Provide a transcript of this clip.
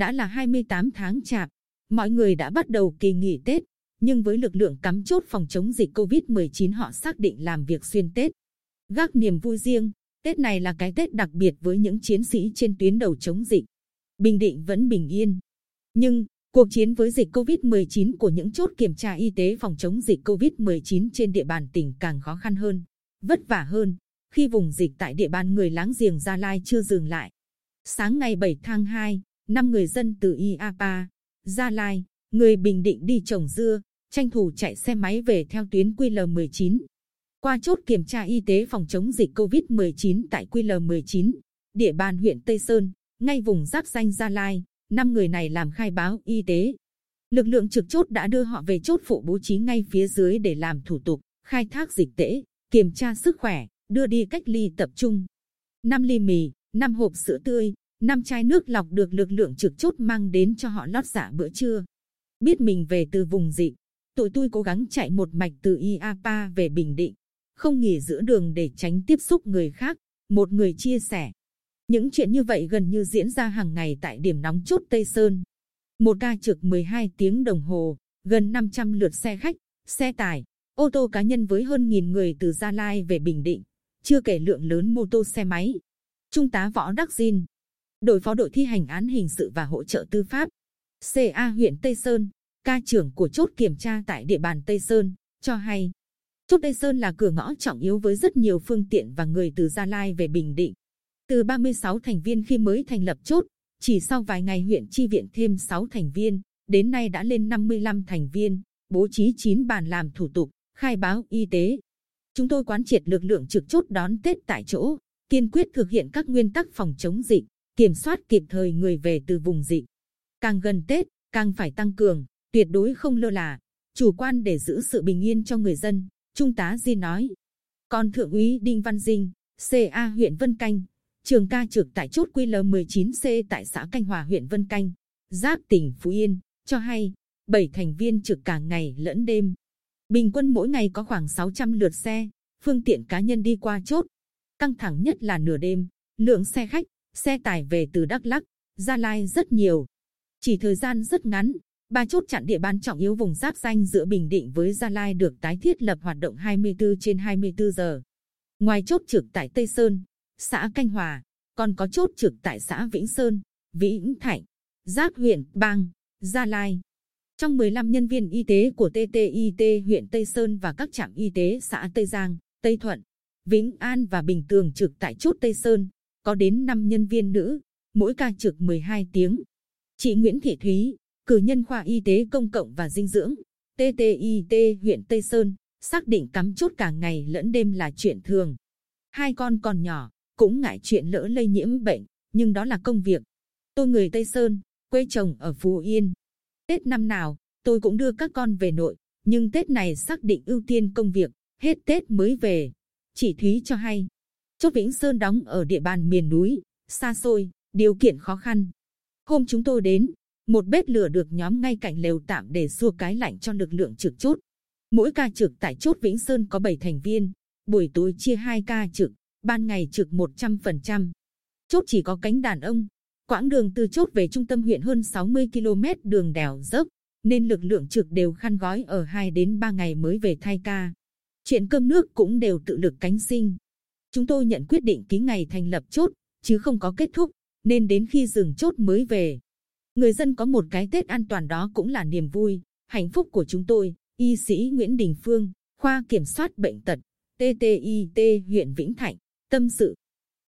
Đã là 28 tháng chạp, mọi người đã bắt đầu kỳ nghỉ Tết, nhưng với lực lượng cắm chốt phòng chống dịch Covid-19 họ xác định làm việc xuyên Tết. Gác niềm vui riêng, Tết này là cái Tết đặc biệt với những chiến sĩ trên tuyến đầu chống dịch. Bình Định vẫn bình yên. Nhưng, cuộc chiến với dịch Covid-19 của những chốt kiểm tra y tế phòng chống dịch Covid-19 trên địa bàn tỉnh càng khó khăn hơn, vất vả hơn, khi vùng dịch tại địa bàn người láng giềng Gia Lai chưa dừng lại. Sáng ngày 7 tháng 2, năm người dân từ Iapa, Gia Lai, người Bình Định đi trồng dưa, tranh thủ chạy xe máy về theo tuyến QL19. Qua chốt kiểm tra y tế phòng chống dịch COVID-19 tại QL19, địa bàn huyện Tây Sơn, ngay vùng giáp danh Gia Lai, năm người này làm khai báo y tế. Lực lượng trực chốt đã đưa họ về chốt phụ bố trí ngay phía dưới để làm thủ tục, khai thác dịch tễ, kiểm tra sức khỏe, đưa đi cách ly tập trung. 5 ly mì, 5 hộp sữa tươi, năm chai nước lọc được lực lượng trực chốt mang đến cho họ lót dạ bữa trưa. Biết mình về từ vùng dị, tụi tôi cố gắng chạy một mạch từ Iapa về Bình Định, không nghỉ giữa đường để tránh tiếp xúc người khác. Một người chia sẻ, những chuyện như vậy gần như diễn ra hàng ngày tại điểm nóng chốt Tây Sơn. Một ca trực 12 tiếng đồng hồ, gần 500 lượt xe khách, xe tải, ô tô cá nhân với hơn nghìn người từ Gia Lai về Bình Định, chưa kể lượng lớn mô tô xe máy. Trung tá Võ Đắc Diên, đội phó đội thi hành án hình sự và hỗ trợ tư pháp, CA huyện Tây Sơn, ca trưởng của chốt kiểm tra tại địa bàn Tây Sơn, cho hay. Chốt Tây Sơn là cửa ngõ trọng yếu với rất nhiều phương tiện và người từ Gia Lai về Bình Định. Từ 36 thành viên khi mới thành lập chốt, chỉ sau vài ngày huyện chi viện thêm 6 thành viên, đến nay đã lên 55 thành viên, bố trí 9 bàn làm thủ tục, khai báo y tế. Chúng tôi quán triệt lực lượng trực chốt đón Tết tại chỗ, kiên quyết thực hiện các nguyên tắc phòng chống dịch, kiểm soát kịp thời người về từ vùng dịch. Càng gần Tết, càng phải tăng cường, tuyệt đối không lơ là, chủ quan để giữ sự bình yên cho người dân. Trung tá Di nói. Còn Thượng úy Đinh Văn Dinh, CA huyện Vân Canh, trường ca trực tại chốt QL19C tại xã Canh Hòa huyện Vân Canh, giáp tỉnh Phú Yên, cho hay, 7 thành viên trực cả ngày lẫn đêm. Bình quân mỗi ngày có khoảng 600 lượt xe, phương tiện cá nhân đi qua chốt. Căng thẳng nhất là nửa đêm, lượng xe khách, xe tải về từ Đắk Lắk, Gia Lai rất nhiều. Chỉ thời gian rất ngắn, ba chốt chặn địa bàn trọng yếu vùng giáp danh giữa Bình Định với Gia Lai được tái thiết lập hoạt động 24 trên 24 giờ. Ngoài chốt trực tại Tây Sơn, xã Canh Hòa, còn có chốt trực tại xã Vĩnh Sơn, Vĩnh Thạnh, Giáp huyện Bang, Gia Lai. Trong 15 nhân viên y tế của TTIT huyện Tây Sơn và các trạm y tế xã Tây Giang, Tây Thuận, Vĩnh An và Bình Tường trực tại chốt Tây Sơn, có đến 5 nhân viên nữ, mỗi ca trực 12 tiếng. Chị Nguyễn Thị Thúy, cử nhân khoa y tế công cộng và dinh dưỡng, TTIT huyện Tây Sơn, xác định cắm chốt cả ngày lẫn đêm là chuyện thường. Hai con còn nhỏ, cũng ngại chuyện lỡ lây nhiễm bệnh, nhưng đó là công việc. Tôi người Tây Sơn, quê chồng ở Phú Yên. Tết năm nào, tôi cũng đưa các con về nội, nhưng Tết này xác định ưu tiên công việc, hết Tết mới về. Chị Thúy cho hay, chốt Vĩnh Sơn đóng ở địa bàn miền núi, xa xôi, điều kiện khó khăn. Hôm chúng tôi đến, một bếp lửa được nhóm ngay cạnh lều tạm để xua cái lạnh cho lực lượng trực chốt. Mỗi ca trực tại chốt Vĩnh Sơn có 7 thành viên, buổi tối chia 2 ca trực, ban ngày trực 100%. Chốt chỉ có cánh đàn ông, quãng đường từ chốt về trung tâm huyện hơn 60 km đường đèo dốc, nên lực lượng trực đều khăn gói ở 2 đến 3 ngày mới về thay ca. Chuyện cơm nước cũng đều tự lực cánh sinh. Chúng tôi nhận quyết định ký ngày thành lập chốt, chứ không có kết thúc, nên đến khi dừng chốt mới về. Người dân có một cái Tết an toàn đó cũng là niềm vui, hạnh phúc của chúng tôi. Y sĩ Nguyễn Đình Phương, khoa kiểm soát bệnh tật, TTIT huyện Vĩnh Thạnh, tâm sự.